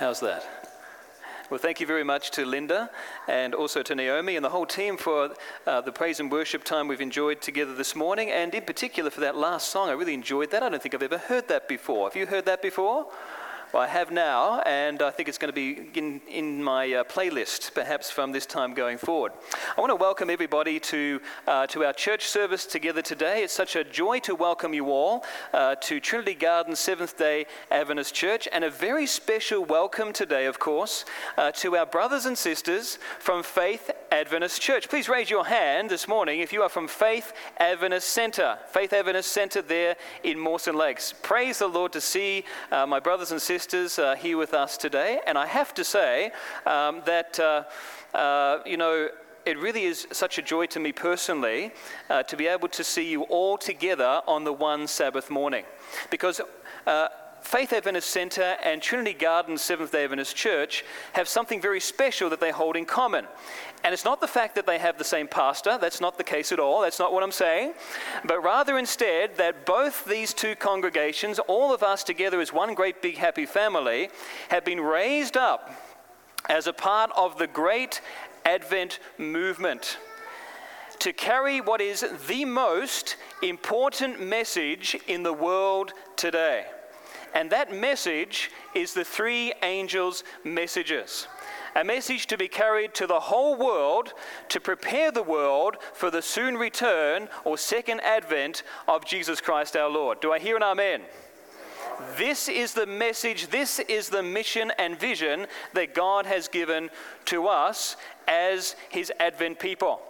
How's that? Well, thank you very much to Linda and also to Naomi and the whole team for uh, the praise and worship time we've enjoyed together this morning, and in particular for that last song. I really enjoyed that. I don't think I've ever heard that before. Have you heard that before? Well, I have now, and I think it's going to be in, in my uh, playlist, perhaps from this time going forward. I want to welcome everybody to, uh, to our church service together today. It's such a joy to welcome you all uh, to Trinity Gardens Seventh day Adventist Church, and a very special welcome today, of course, uh, to our brothers and sisters from Faith Adventist Church. Please raise your hand this morning if you are from Faith Adventist Center. Faith Adventist Center there in Mawson Lakes. Praise the Lord to see uh, my brothers and sisters sisters uh, here with us today. And I have to say um, that, uh, uh, you know, it really is such a joy to me personally uh, to be able to see you all together on the one Sabbath morning. Because uh, Faith Adventist Centre and Trinity Garden Seventh day Adventist Church have something very special that they hold in common. And it's not the fact that they have the same pastor, that's not the case at all, that's not what I'm saying, but rather instead that both these two congregations, all of us together as one great big happy family, have been raised up as a part of the great Advent movement to carry what is the most important message in the world today. And that message is the three angels' messages. A message to be carried to the whole world to prepare the world for the soon return or second advent of Jesus Christ our Lord. Do I hear an amen? This is the message, this is the mission and vision that God has given to us as His Advent people.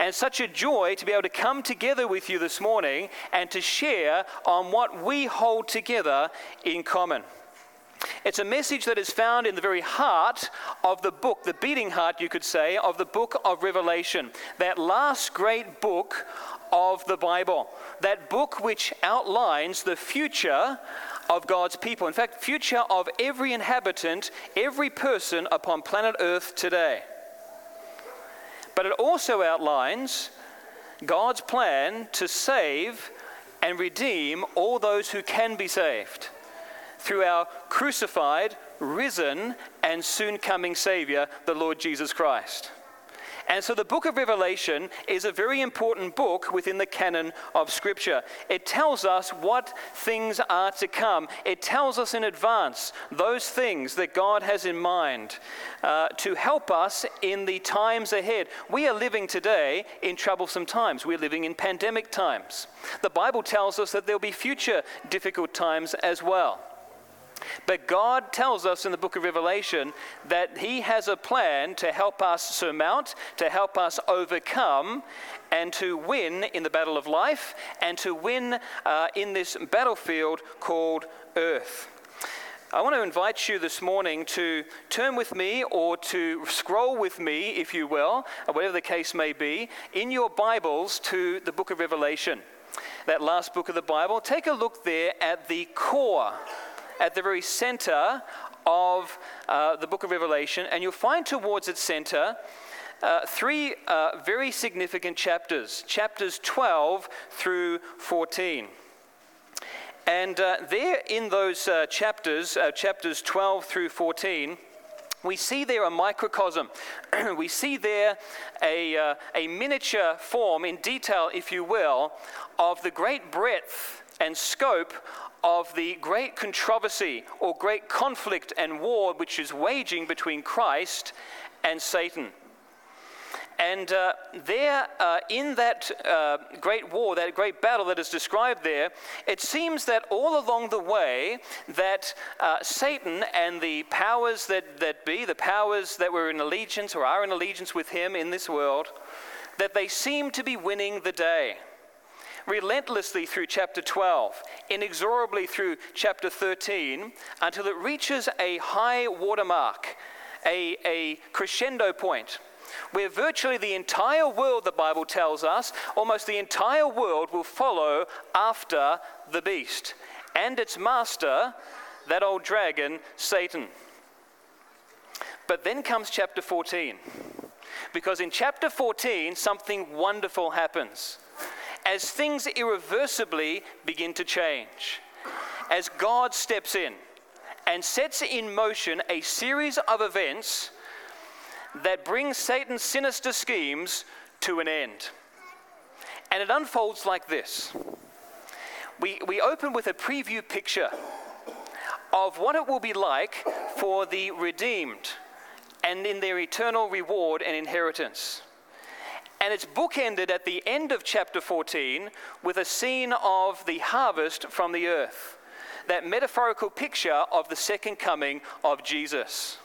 And such a joy to be able to come together with you this morning and to share on what we hold together in common. It's a message that is found in the very heart of the book, the beating heart, you could say, of the book of Revelation, that last great book of the Bible, that book which outlines the future of God's people. In fact, future of every inhabitant, every person upon planet Earth today. But it also outlines God's plan to save and redeem all those who can be saved through our crucified, risen, and soon coming Savior, the Lord Jesus Christ. And so the book of Revelation is a very important book within the canon of Scripture. It tells us what things are to come, it tells us in advance those things that God has in mind uh, to help us in the times ahead. We are living today in troublesome times, we're living in pandemic times. The Bible tells us that there'll be future difficult times as well. But God tells us in the book of Revelation that He has a plan to help us surmount, to help us overcome, and to win in the battle of life, and to win uh, in this battlefield called earth. I want to invite you this morning to turn with me or to scroll with me, if you will, whatever the case may be, in your Bibles to the book of Revelation. That last book of the Bible. Take a look there at the core at the very center of uh, the book of Revelation, and you'll find towards its center uh, three uh, very significant chapters chapters 12 through 14. And uh, there in those uh, chapters, uh, chapters 12 through 14, we see there a microcosm. we see there a, a miniature form, in detail, if you will, of the great breadth and scope of the great controversy or great conflict and war which is waging between Christ and Satan. And uh, there, uh, in that uh, great war, that great battle that is described there, it seems that all along the way, that uh, Satan and the powers that, that be, the powers that were in allegiance or are in allegiance with him in this world, that they seem to be winning the day relentlessly through chapter 12, inexorably through chapter 13, until it reaches a high watermark, a, a crescendo point where virtually the entire world, the Bible tells us, almost the entire world will follow after the beast and its master, that old dragon, Satan. But then comes chapter 14. Because in chapter 14, something wonderful happens as things irreversibly begin to change, as God steps in and sets in motion a series of events that bring Satan's sinister schemes to an end. And it unfolds like this. We, we open with a preview picture of what it will be like for the redeemed and in their eternal reward and inheritance. And it's bookended at the end of chapter 14 with a scene of the harvest from the earth, that metaphorical picture of the second coming of Jesus.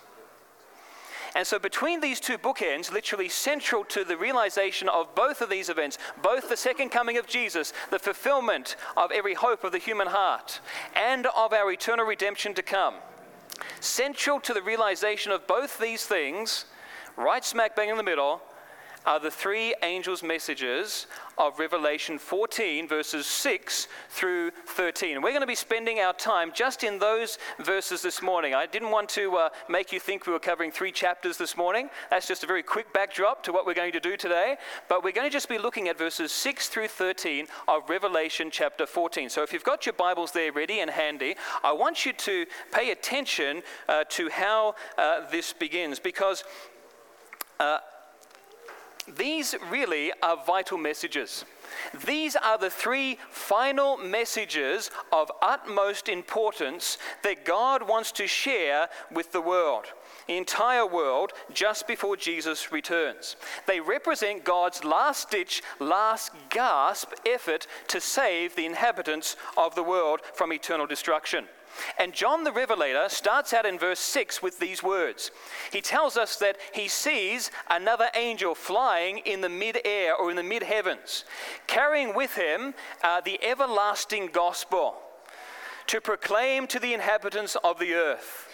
And so, between these two bookends, literally central to the realization of both of these events, both the second coming of Jesus, the fulfillment of every hope of the human heart, and of our eternal redemption to come, central to the realization of both these things, right smack bang in the middle, are the three angels' messages of Revelation 14, verses 6 through 13. We're going to be spending our time just in those verses this morning. I didn't want to uh, make you think we were covering three chapters this morning. That's just a very quick backdrop to what we're going to do today. But we're going to just be looking at verses 6 through 13 of Revelation chapter 14. So if you've got your Bibles there ready and handy, I want you to pay attention uh, to how uh, this begins because. Uh, these really are vital messages. These are the three final messages of utmost importance that God wants to share with the world, the entire world, just before Jesus returns. They represent God's last ditch, last gasp effort to save the inhabitants of the world from eternal destruction. And John the Revelator starts out in verse 6 with these words. He tells us that he sees another angel flying in the mid air or in the mid heavens, carrying with him uh, the everlasting gospel to proclaim to the inhabitants of the earth,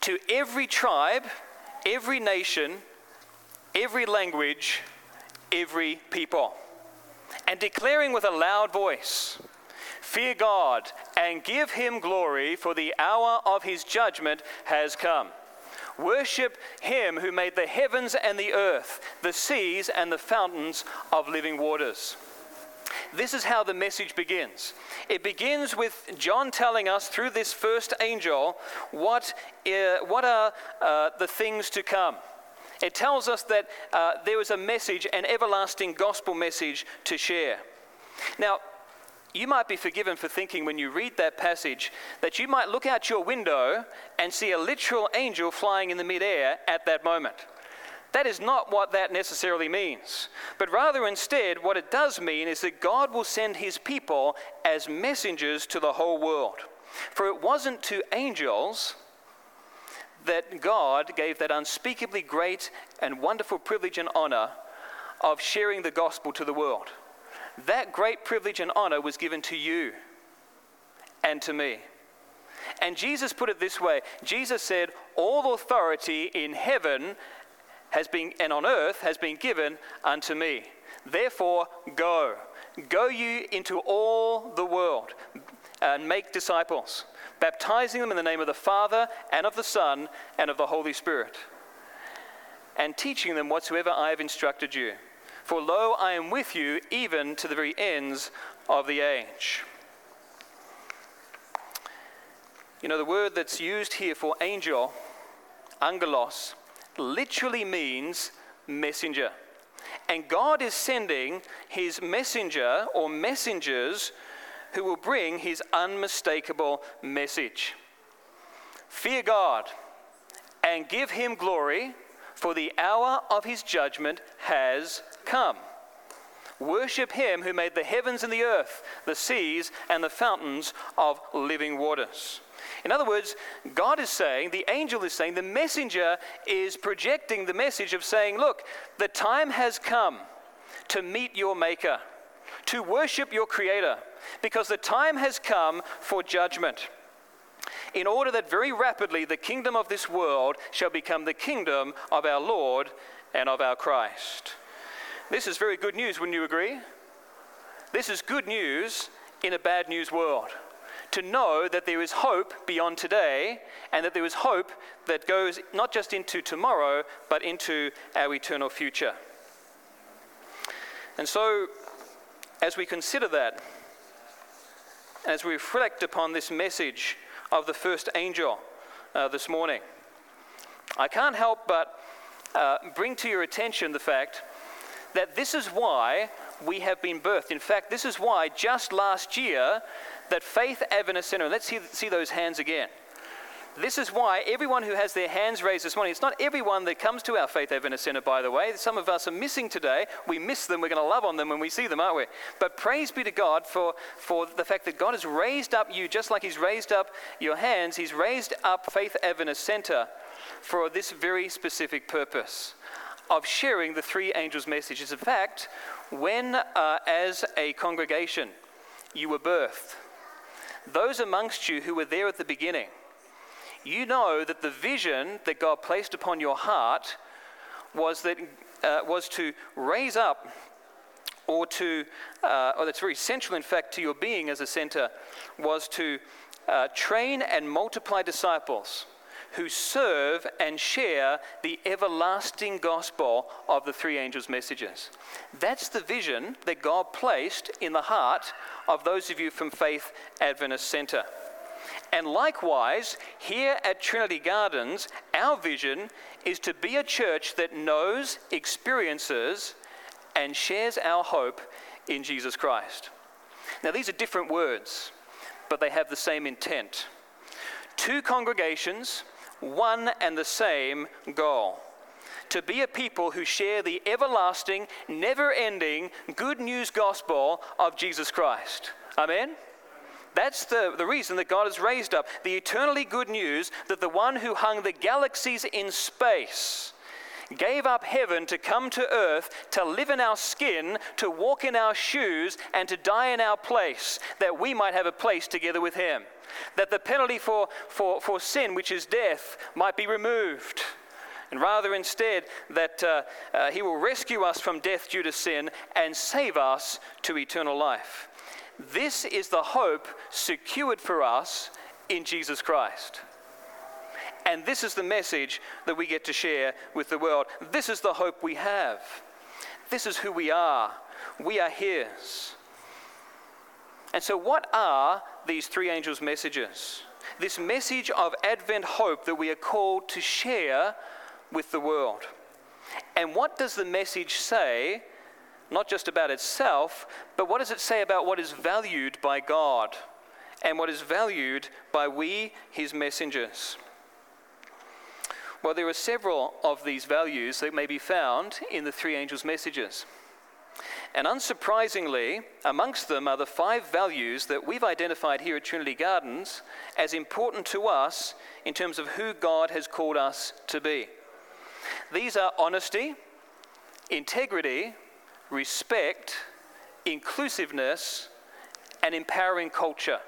to every tribe, every nation, every language, every people, and declaring with a loud voice Fear God and give him glory, for the hour of his judgment has come. Worship him who made the heavens and the earth, the seas and the fountains of living waters. This is how the message begins. It begins with John telling us through this first angel what, uh, what are uh, the things to come. It tells us that uh, there is a message, an everlasting gospel message to share. Now, you might be forgiven for thinking when you read that passage that you might look out your window and see a literal angel flying in the midair at that moment. That is not what that necessarily means. But rather, instead, what it does mean is that God will send his people as messengers to the whole world. For it wasn't to angels that God gave that unspeakably great and wonderful privilege and honor of sharing the gospel to the world. That great privilege and honor was given to you and to me. And Jesus put it this way Jesus said, All authority in heaven has been, and on earth has been given unto me. Therefore, go. Go you into all the world and make disciples, baptizing them in the name of the Father and of the Son and of the Holy Spirit, and teaching them whatsoever I have instructed you. For lo, I am with you even to the very ends of the age. You know, the word that's used here for angel, angelos, literally means messenger. And God is sending his messenger or messengers who will bring his unmistakable message. Fear God and give him glory, for the hour of his judgment has Come, worship him who made the heavens and the earth, the seas, and the fountains of living waters. In other words, God is saying, the angel is saying, the messenger is projecting the message of saying, Look, the time has come to meet your Maker, to worship your Creator, because the time has come for judgment. In order that very rapidly the kingdom of this world shall become the kingdom of our Lord and of our Christ. This is very good news, wouldn't you agree? This is good news in a bad news world. To know that there is hope beyond today and that there is hope that goes not just into tomorrow, but into our eternal future. And so, as we consider that, as we reflect upon this message of the first angel uh, this morning. I can't help but uh, bring to your attention the fact that this is why we have been birthed. In fact, this is why just last year that Faith Center, let's see, see those hands again. This is why everyone who has their hands raised this morning, it's not everyone that comes to our Faith Adventist Center, by the way. Some of us are missing today. We miss them. We're going to love on them when we see them, aren't we? But praise be to God for, for the fact that God has raised up you, just like He's raised up your hands, He's raised up Faith Adventist Center for this very specific purpose of sharing the three angels' messages. In fact, when, uh, as a congregation, you were birthed, those amongst you who were there at the beginning, you know that the vision that God placed upon your heart was that uh, was to raise up or to uh, or that's very central in fact to your being as a center was to uh, train and multiply disciples who serve and share the everlasting gospel of the three angels' messages. That's the vision that God placed in the heart of those of you from Faith Adventist Center. And likewise, here at Trinity Gardens, our vision is to be a church that knows, experiences, and shares our hope in Jesus Christ. Now, these are different words, but they have the same intent. Two congregations, one and the same goal to be a people who share the everlasting, never ending good news gospel of Jesus Christ. Amen? That's the, the reason that God has raised up the eternally good news that the one who hung the galaxies in space gave up heaven to come to earth, to live in our skin, to walk in our shoes, and to die in our place, that we might have a place together with Him. That the penalty for, for, for sin, which is death, might be removed. And rather, instead, that uh, uh, He will rescue us from death due to sin and save us to eternal life. This is the hope secured for us in Jesus Christ. And this is the message that we get to share with the world. This is the hope we have. This is who we are. We are His. And so, what are these three angels' messages? This message of Advent hope that we are called to share with the world. And what does the message say not just about itself, but what does it say about what is valued by God and what is valued by we, his messengers? Well, there are several of these values that may be found in the three angels' messages. And unsurprisingly, amongst them are the five values that we've identified here at Trinity Gardens as important to us in terms of who God has called us to be. These are honesty, integrity, respect, inclusiveness, and empowering culture.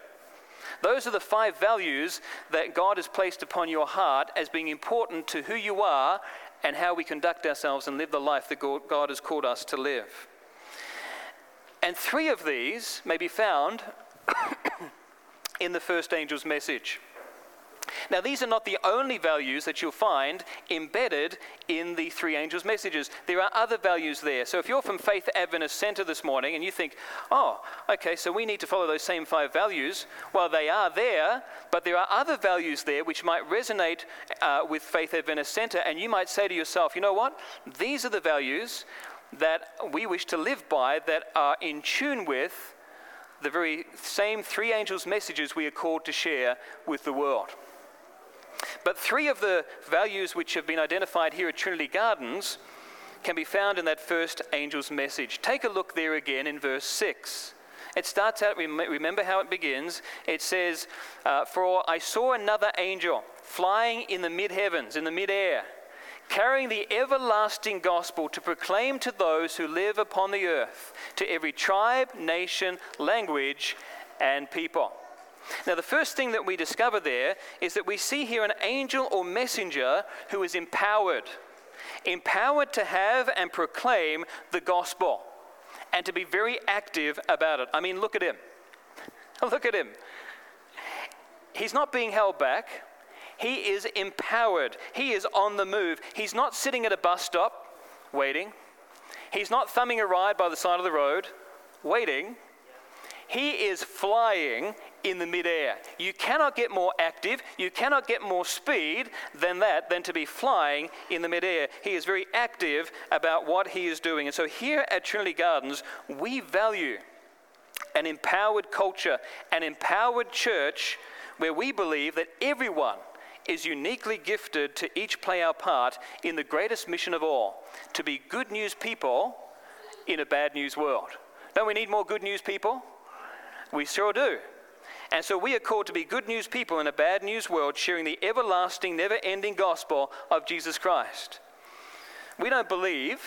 Those are the five values that God has placed upon your heart as being important to who you are and how we conduct ourselves and live the life that God has called us to live. And three of these may be found in the first angel's message. Now, these are not the only values that you'll find embedded in the three angels' messages. There are other values there. So, if you're from Faith Adventist Center this morning and you think, oh, okay, so we need to follow those same five values, well, they are there, but there are other values there which might resonate uh, with Faith Adventist Center, and you might say to yourself, you know what? These are the values that we wish to live by that are in tune with the very same three angels' messages we are called to share with the world. But three of the values which have been identified here at Trinity Gardens can be found in that first angel's message. Take a look there again in verse 6. It starts out, remember how it begins. It says, uh, For I saw another angel flying in the mid heavens, in the mid air, carrying the everlasting gospel to proclaim to those who live upon the earth, to every tribe, nation, language, and people. Now, the first thing that we discover there is that we see here an angel or messenger who is empowered, empowered to have and proclaim the gospel and to be very active about it. I mean, look at him. Look at him. He's not being held back. He is empowered. He is on the move. He's not sitting at a bus stop waiting. He's not thumbing a ride by the side of the road waiting. He is flying in the midair. You cannot get more active, you cannot get more speed than that, than to be flying in the midair. He is very active about what he is doing. And so here at Trinity Gardens, we value an empowered culture, an empowered church where we believe that everyone is uniquely gifted to each play our part in the greatest mission of all to be good news people in a bad news world. Don't we need more good news people? We sure do. And so we are called to be good news people in a bad news world, sharing the everlasting, never ending gospel of Jesus Christ. We don't believe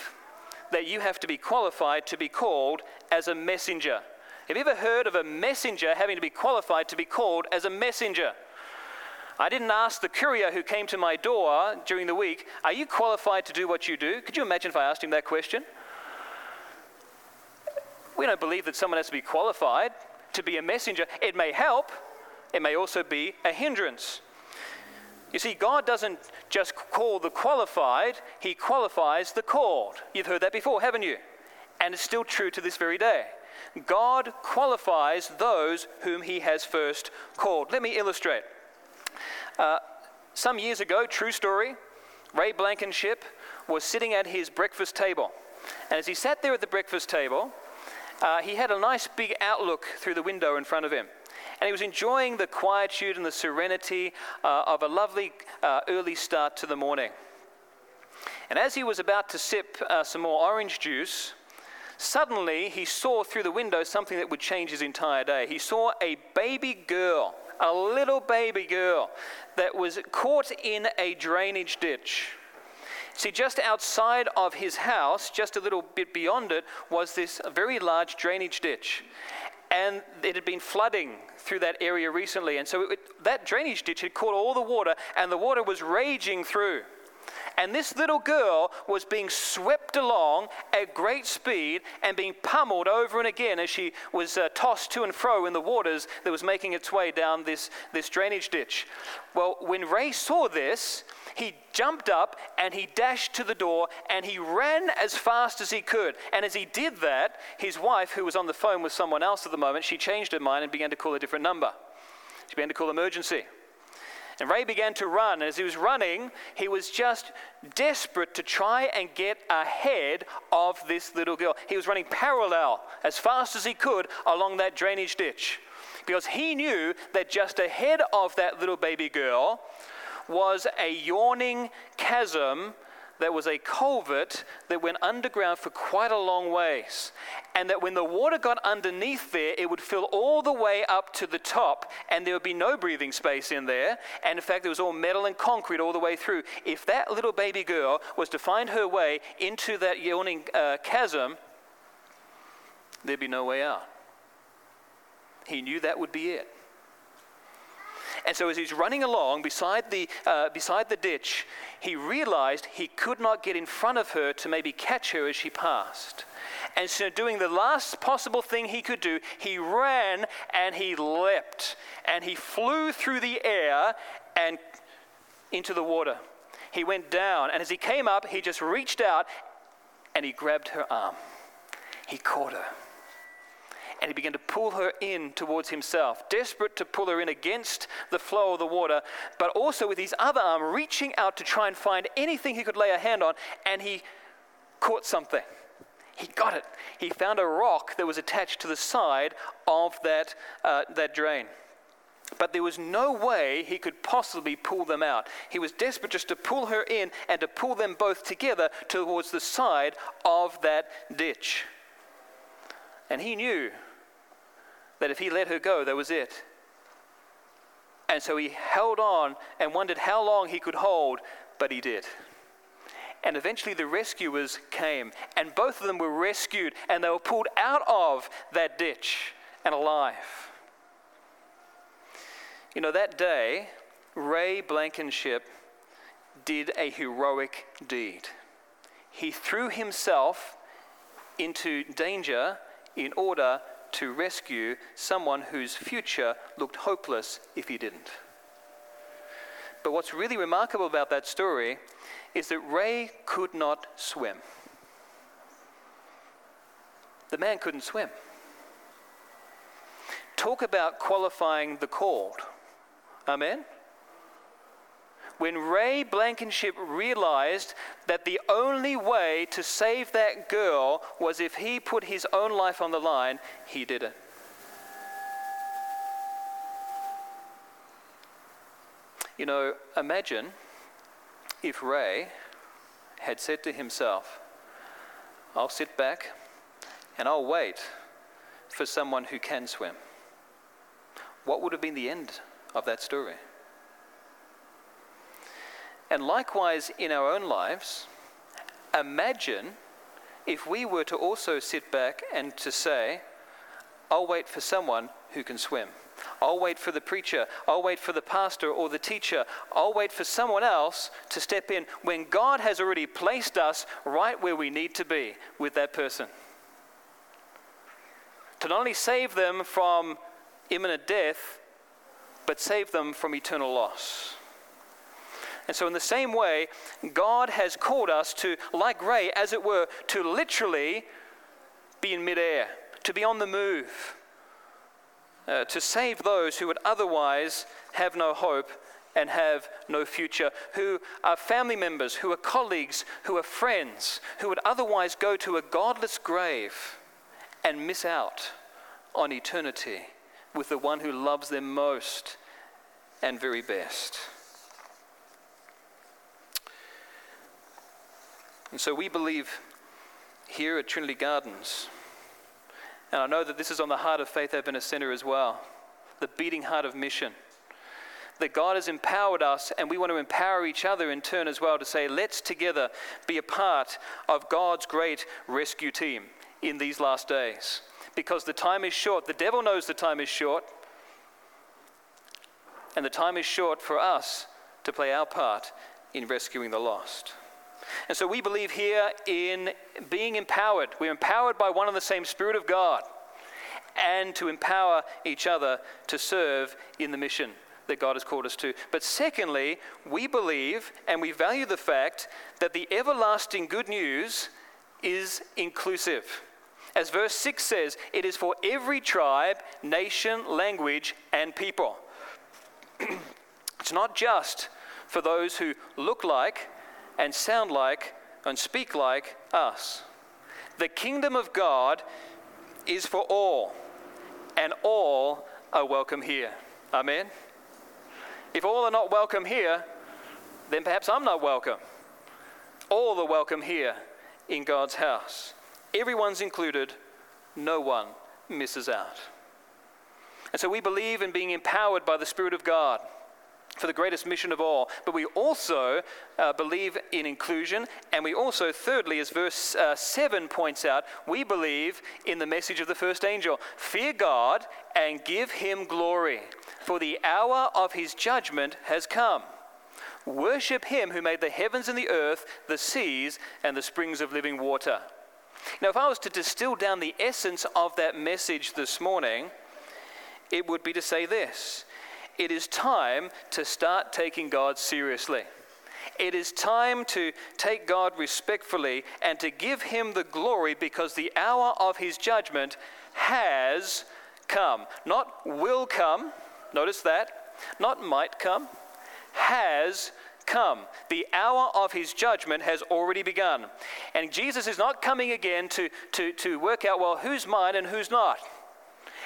that you have to be qualified to be called as a messenger. Have you ever heard of a messenger having to be qualified to be called as a messenger? I didn't ask the courier who came to my door during the week, Are you qualified to do what you do? Could you imagine if I asked him that question? We don't believe that someone has to be qualified to be a messenger. It may help, it may also be a hindrance. You see, God doesn't just call the qualified, He qualifies the called. You've heard that before, haven't you? And it's still true to this very day. God qualifies those whom He has first called. Let me illustrate. Uh, some years ago, true story, Ray Blankenship was sitting at his breakfast table. And as he sat there at the breakfast table, uh, he had a nice big outlook through the window in front of him. And he was enjoying the quietude and the serenity uh, of a lovely uh, early start to the morning. And as he was about to sip uh, some more orange juice, suddenly he saw through the window something that would change his entire day. He saw a baby girl a little baby girl that was caught in a drainage ditch. See, just outside of his house, just a little bit beyond it, was this very large drainage ditch. And it had been flooding through that area recently. And so it, that drainage ditch had caught all the water, and the water was raging through. And this little girl was being swept along at great speed and being pummeled over and again as she was uh, tossed to and fro in the waters that was making its way down this, this drainage ditch. Well, when Ray saw this, he jumped up and he dashed to the door and he ran as fast as he could. And as he did that, his wife, who was on the phone with someone else at the moment, she changed her mind and began to call a different number. She began to call emergency. And Ray began to run. As he was running, he was just desperate to try and get ahead of this little girl. He was running parallel as fast as he could along that drainage ditch because he knew that just ahead of that little baby girl was a yawning chasm there was a culvert that went underground for quite a long ways. And that when the water got underneath there, it would fill all the way up to the top, and there would be no breathing space in there. And in fact, it was all metal and concrete all the way through. If that little baby girl was to find her way into that yawning uh, chasm, there'd be no way out. He knew that would be it. And so as he's running along beside the, uh, beside the ditch, he realized he could not get in front of her to maybe catch her as she passed. And so, doing the last possible thing he could do, he ran and he leapt and he flew through the air and into the water. He went down, and as he came up, he just reached out and he grabbed her arm. He caught her and he began to pull her in towards himself, desperate to pull her in against the flow of the water, but also with his other arm reaching out to try and find anything he could lay a hand on, and he caught something. He got it. He found a rock that was attached to the side of that, uh, that drain. But there was no way he could possibly pull them out. He was desperate just to pull her in and to pull them both together towards the side of that ditch. And he knew that if he let her go, that was it. And so he held on and wondered how long he could hold, but he did. And eventually the rescuers came, and both of them were rescued, and they were pulled out of that ditch and alive. You know, that day, Ray Blankenship did a heroic deed. He threw himself into danger in order to rescue someone whose future looked hopeless if he didn't. But what's really remarkable about that story is that Ray could not swim. The man couldn't swim. talk about qualifying the called. Amen? When Ray Blankenship realized that the only way to save that girl was if he put his own life on the line, he did it. You know, imagine if Ray had said to himself, I'll sit back and I'll wait for someone who can swim. What would have been the end of that story? And likewise, in our own lives, imagine if we were to also sit back and to say, I'll wait for someone who can swim. I'll wait for the preacher. I'll wait for the pastor or the teacher. I'll wait for someone else to step in when God has already placed us right where we need to be with that person. To not only save them from imminent death, but save them from eternal loss. And so, in the same way, God has called us to, like Ray, as it were, to literally be in midair, to be on the move uh, to save those who would otherwise have no hope and have no future, who are family members, who are colleagues, who are friends, who would otherwise go to a godless grave and miss out on eternity with the one who loves them most and very best. And so we believe here at Trinity Gardens and I know that this is on the heart of Faith Adventist Center as well the beating heart of mission. That God has empowered us, and we want to empower each other in turn as well to say, let's together be a part of God's great rescue team in these last days. Because the time is short. The devil knows the time is short. And the time is short for us to play our part in rescuing the lost. And so we believe here in being empowered. We're empowered by one and the same Spirit of God and to empower each other to serve in the mission that God has called us to. But secondly, we believe and we value the fact that the everlasting good news is inclusive. As verse 6 says, it is for every tribe, nation, language, and people. it's not just for those who look like and sound like and speak like us. The kingdom of God is for all, and all are welcome here. Amen. If all are not welcome here, then perhaps I'm not welcome. All are welcome here in God's house. Everyone's included, no one misses out. And so we believe in being empowered by the Spirit of God for the greatest mission of all. But we also uh, believe in inclusion, and we also, thirdly, as verse uh, 7 points out, we believe in the message of the first angel fear God and give him glory, for the hour of his judgment has come. Worship him who made the heavens and the earth, the seas, and the springs of living water. Now, if I was to distill down the essence of that message this morning, it would be to say this it is time to start taking God seriously. It is time to take God respectfully and to give him the glory because the hour of his judgment has come. Not will come, notice that, not might come, has come. The hour of his judgment has already begun. And Jesus is not coming again to, to, to work out, well, who's mine and who's not.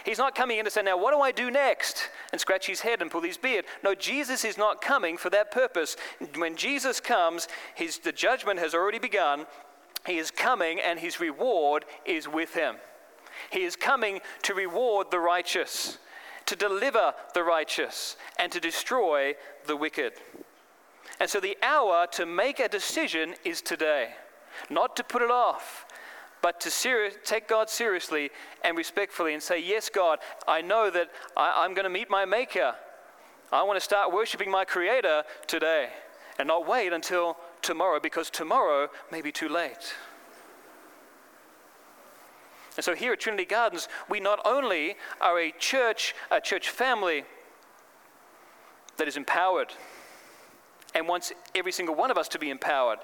He's not coming in to say, Now, what do I do next? and scratch his head and pull his beard. No, Jesus is not coming for that purpose. When Jesus comes, his, the judgment has already begun. He is coming, and his reward is with him. He is coming to reward the righteous, to deliver the righteous, and to destroy the wicked. And so the hour to make a decision is today, not to put it off, but to take God seriously and respectfully and say, Yes, God, I know that I, I'm going to meet my Maker. I want to start worshiping my Creator today and not wait until tomorrow because tomorrow may be too late. And so here at Trinity Gardens, we not only are a church, a church family that is empowered and wants every single one of us to be empowered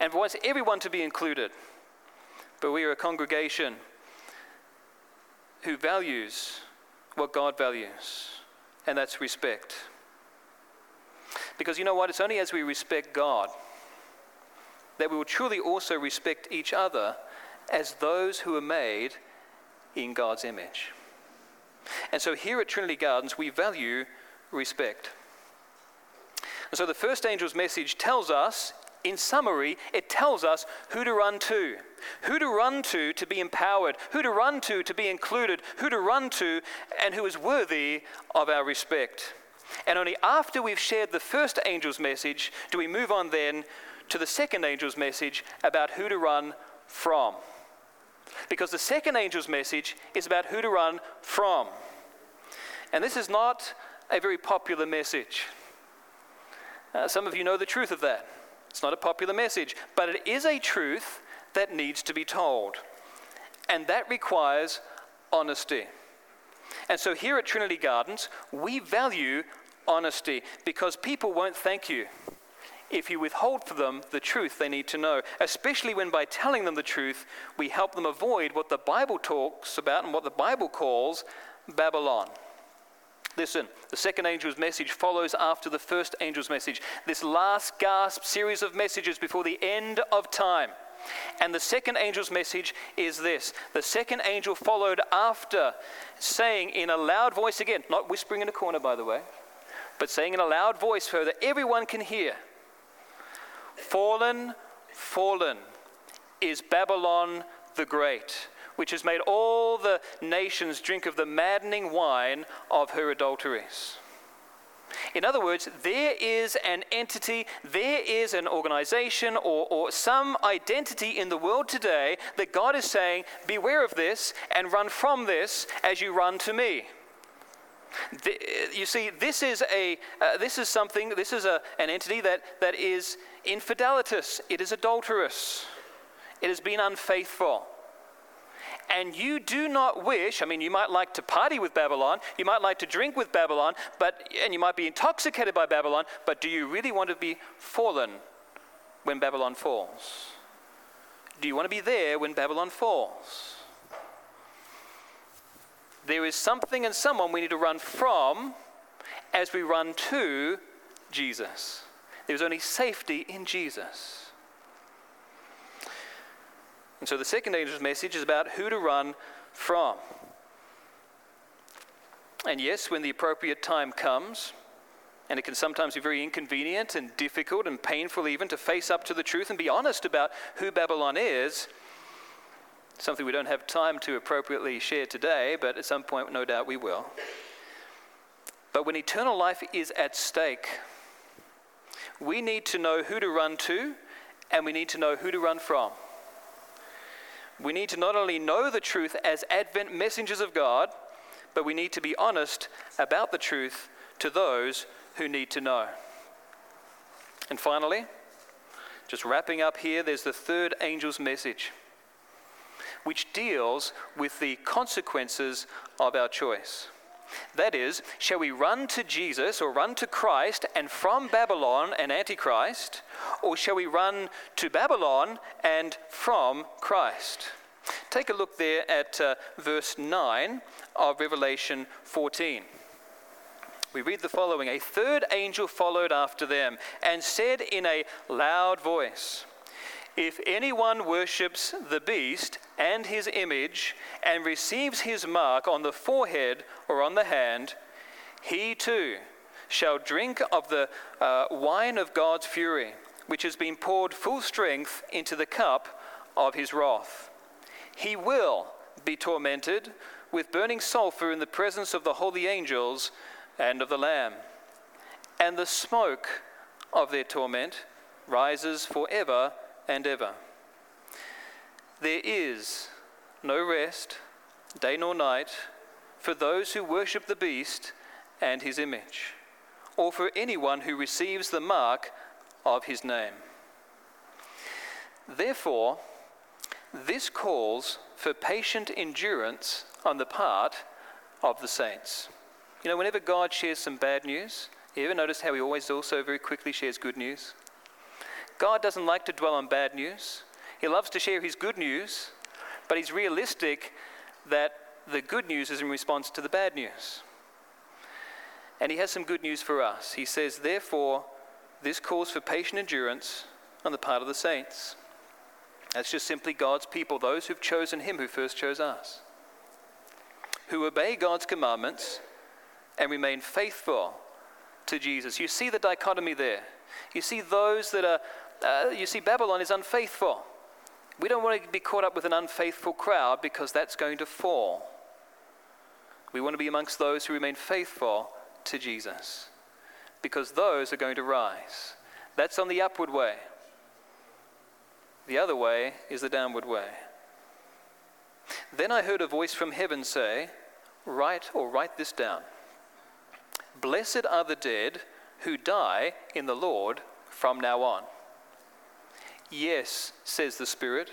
and wants everyone to be included but we are a congregation who values what God values, and that's respect. Because you know what? It's only as we respect God that we will truly also respect each other as those who are made in God's image. And so here at Trinity Gardens, we value respect. And so the first angel's message tells us, in summary, it tells us who to run to, who to run to to be empowered, who to run to to be included, who to run to, and who is worthy of our respect. And only after we've shared the first angel's message do we move on then to the second angel's message about who to run from. Because the second angel's message is about who to run from. And this is not a very popular message. Uh, some of you know the truth of that. It's not a popular message, but it is a truth that needs to be told. And that requires honesty. And so here at Trinity Gardens, we value honesty because people won't thank you if you withhold from them the truth they need to know, especially when by telling them the truth, we help them avoid what the Bible talks about and what the Bible calls Babylon. Listen, the second angel's message follows after the first angel's message. This last gasp series of messages before the end of time. And the second angel's message is this the second angel followed after saying in a loud voice again, not whispering in a corner, by the way, but saying in a loud voice so that everyone can hear Fallen, fallen is Babylon the Great, which has made all the nations drink of the maddening wine of her adulteries. In other words, there is an entity, there is an organization or, or some identity in the world today that God is saying, beware of this and run from this as you run to me. The, you see, this is, a, uh, this is something, this is a, an entity that, that is infidelitous, it is adulterous, it has been unfaithful. And you do not wish, I mean, you might like to party with Babylon, you might like to drink with Babylon, but, and you might be intoxicated by Babylon, but do you really want to be fallen when Babylon falls? Do you want to be there when Babylon falls? There is something and someone we need to run from as we run to Jesus. There's only safety in Jesus. And so the second angel's message is about who to run from. And yes, when the appropriate time comes, and it can sometimes be very inconvenient and difficult and painful even to face up to the truth and be honest about who Babylon is, something we don't have time to appropriately share today, but at some point, no doubt, we will. But when eternal life is at stake, we need to know who to run to and we need to know who to run from. We need to not only know the truth as Advent messengers of God, but we need to be honest about the truth to those who need to know. And finally, just wrapping up here, there's the third angel's message, which deals with the consequences of our choice. That is, shall we run to Jesus or run to Christ and from Babylon and Antichrist, or shall we run to Babylon and from Christ? Take a look there at uh, verse 9 of Revelation 14. We read the following A third angel followed after them and said in a loud voice, if anyone worships the beast and his image and receives his mark on the forehead or on the hand, he too shall drink of the uh, wine of God's fury, which has been poured full strength into the cup of his wrath. He will be tormented with burning sulfur in the presence of the holy angels and of the Lamb. And the smoke of their torment rises forever and ever. There is no rest, day nor night, for those who worship the beast and his image, or for anyone who receives the mark of his name. Therefore, this calls for patient endurance on the part of the saints. You know, whenever God shares some bad news, you ever notice how he always also very quickly shares good news? God doesn't like to dwell on bad news. He loves to share his good news, but he's realistic that the good news is in response to the bad news. And he has some good news for us. He says, Therefore, this calls for patient endurance on the part of the saints. That's just simply God's people, those who've chosen him who first chose us, who obey God's commandments and remain faithful to Jesus. You see the dichotomy there. You see those that are, uh, you see, Babylon is unfaithful. We don't want to be caught up with an unfaithful crowd because that's going to fall. We want to be amongst those who remain faithful to Jesus because those are going to rise. That's on the upward way. The other way is the downward way. Then I heard a voice from heaven say, Write or write this down. Blessed are the dead who die in the Lord from now on. Yes, says the Spirit,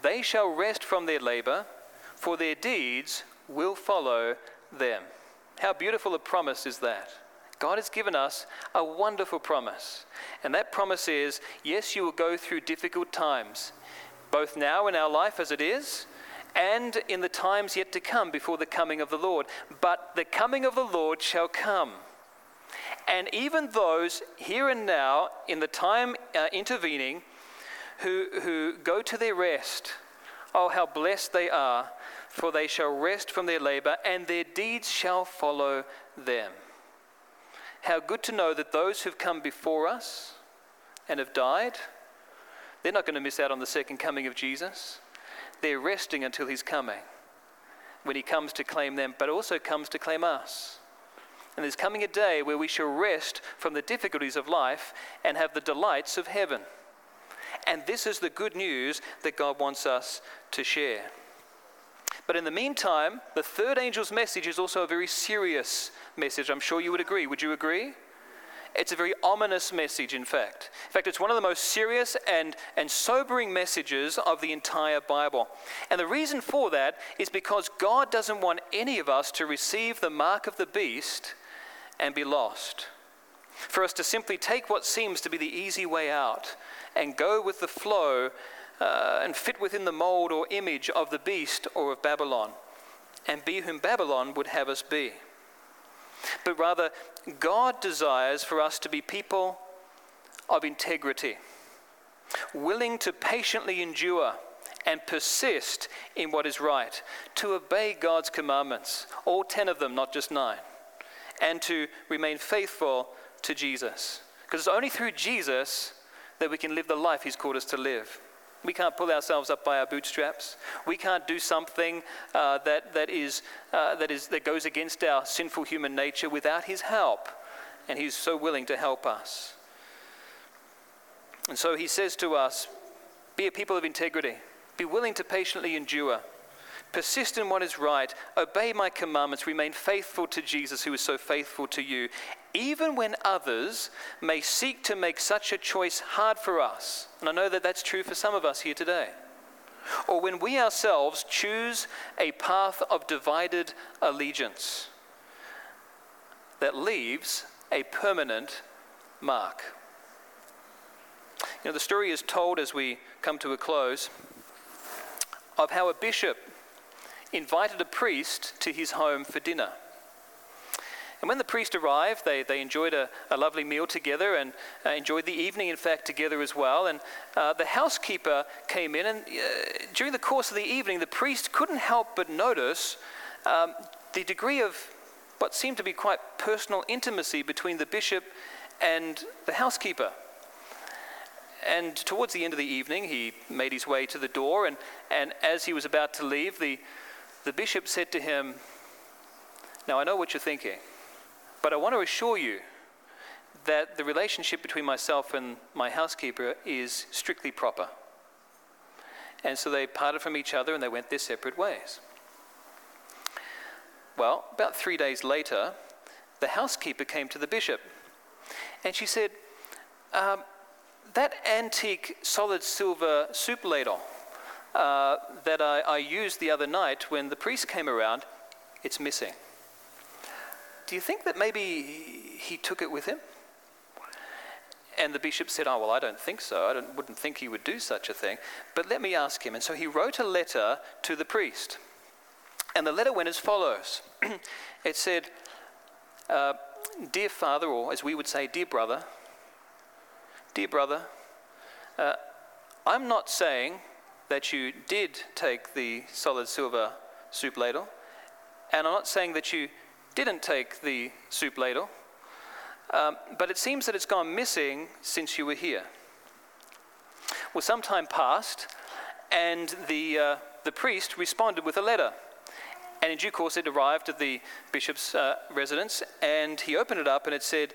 they shall rest from their labor, for their deeds will follow them. How beautiful a promise is that! God has given us a wonderful promise. And that promise is yes, you will go through difficult times, both now in our life as it is, and in the times yet to come before the coming of the Lord. But the coming of the Lord shall come. And even those here and now, in the time uh, intervening, who, who go to their rest, oh, how blessed they are, for they shall rest from their labor, and their deeds shall follow them. How good to know that those who've come before us and have died, they're not going to miss out on the second coming of Jesus. They're resting until he's coming, when he comes to claim them, but also comes to claim us. And there's coming a day where we shall rest from the difficulties of life and have the delights of heaven. And this is the good news that God wants us to share. But in the meantime, the third angel's message is also a very serious message. I'm sure you would agree. Would you agree? It's a very ominous message, in fact. In fact, it's one of the most serious and, and sobering messages of the entire Bible. And the reason for that is because God doesn't want any of us to receive the mark of the beast and be lost. For us to simply take what seems to be the easy way out and go with the flow uh, and fit within the mold or image of the beast or of Babylon and be whom Babylon would have us be. But rather, God desires for us to be people of integrity, willing to patiently endure and persist in what is right, to obey God's commandments, all ten of them, not just nine, and to remain faithful to Jesus. Because it's only through Jesus that we can live the life He's called us to live. We can't pull ourselves up by our bootstraps. We can't do something uh, that, that, is, uh, that, is, that goes against our sinful human nature without His help. And He's so willing to help us. And so He says to us be a people of integrity, be willing to patiently endure. Persist in what is right. Obey my commandments. Remain faithful to Jesus, who is so faithful to you, even when others may seek to make such a choice hard for us. And I know that that's true for some of us here today. Or when we ourselves choose a path of divided allegiance that leaves a permanent mark. You know, the story is told as we come to a close of how a bishop invited a priest to his home for dinner. And when the priest arrived, they, they enjoyed a, a lovely meal together and uh, enjoyed the evening, in fact, together as well. And uh, the housekeeper came in, and uh, during the course of the evening, the priest couldn't help but notice um, the degree of what seemed to be quite personal intimacy between the bishop and the housekeeper. And towards the end of the evening, he made his way to the door, and, and as he was about to leave, the, the bishop said to him, Now I know what you're thinking. But I want to assure you that the relationship between myself and my housekeeper is strictly proper. And so they parted from each other and they went their separate ways. Well, about three days later, the housekeeper came to the bishop and she said, um, That antique solid silver soup ladle uh, that I, I used the other night when the priest came around, it's missing do you think that maybe he took it with him? And the bishop said, Oh, well, I don't think so. I wouldn't think he would do such a thing. But let me ask him. And so he wrote a letter to the priest. And the letter went as follows it said, uh, Dear Father, or as we would say, Dear Brother, Dear Brother, uh, I'm not saying that you did take the solid silver soup ladle, and I'm not saying that you didn't take the soup ladle, um, but it seems that it's gone missing since you were here. Well, some time passed, and the, uh, the priest responded with a letter. And in due course, it arrived at the bishop's uh, residence, and he opened it up, and it said,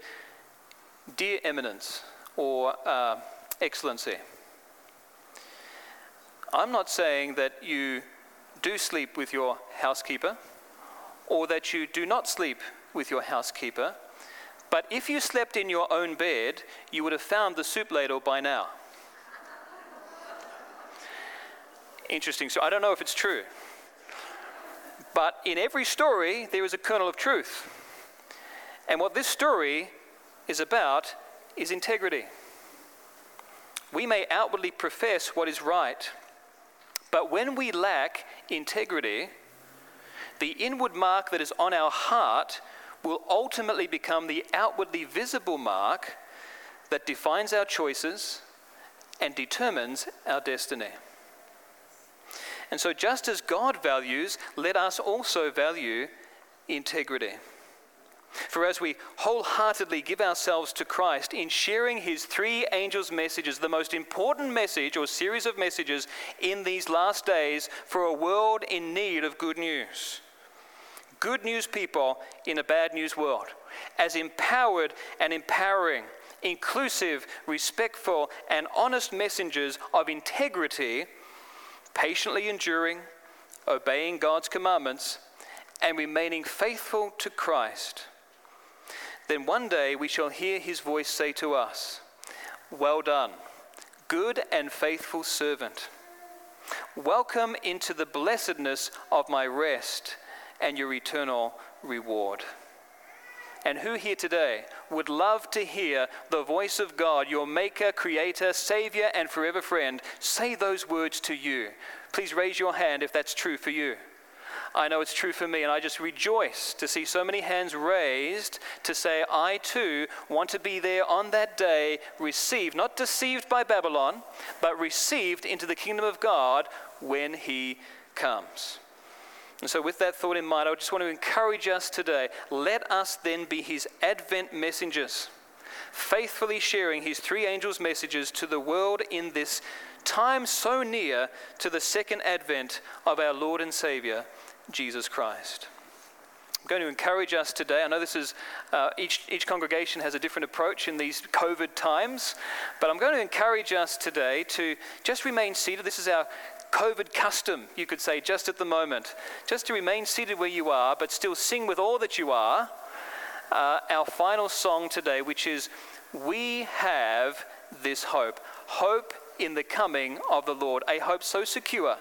Dear Eminence, or uh, Excellency, I'm not saying that you do sleep with your housekeeper, or that you do not sleep with your housekeeper, but if you slept in your own bed, you would have found the soup ladle by now. Interesting. So I don't know if it's true. But in every story, there is a kernel of truth. And what this story is about is integrity. We may outwardly profess what is right, but when we lack integrity, the inward mark that is on our heart will ultimately become the outwardly visible mark that defines our choices and determines our destiny. And so, just as God values, let us also value integrity. For as we wholeheartedly give ourselves to Christ in sharing his three angels' messages, the most important message or series of messages in these last days for a world in need of good news. Good news people in a bad news world. As empowered and empowering, inclusive, respectful, and honest messengers of integrity, patiently enduring, obeying God's commandments, and remaining faithful to Christ then one day we shall hear his voice say to us, Well done, good and faithful servant. Welcome into the blessedness of my rest and your eternal reward. And who here today would love to hear the voice of God, your Maker, Creator, Savior, and forever friend, say those words to you? Please raise your hand if that's true for you. I know it's true for me, and I just rejoice to see so many hands raised to say, I too want to be there on that day, received, not deceived by Babylon, but received into the kingdom of God when He comes. And so, with that thought in mind, I just want to encourage us today. Let us then be His Advent messengers, faithfully sharing His three angels' messages to the world in this time so near to the second advent of our Lord and Savior, Jesus Christ. I'm going to encourage us today. I know this is, uh, each, each congregation has a different approach in these COVID times, but I'm going to encourage us today to just remain seated. This is our COVID custom, you could say, just at the moment. Just to remain seated where you are, but still sing with all that you are. Uh, our final song today, which is We Have This Hope. Hope in the coming of the Lord. A hope so secure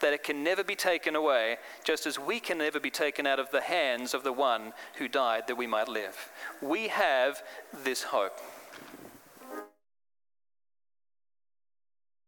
that it can never be taken away, just as we can never be taken out of the hands of the one who died that we might live. We have this hope.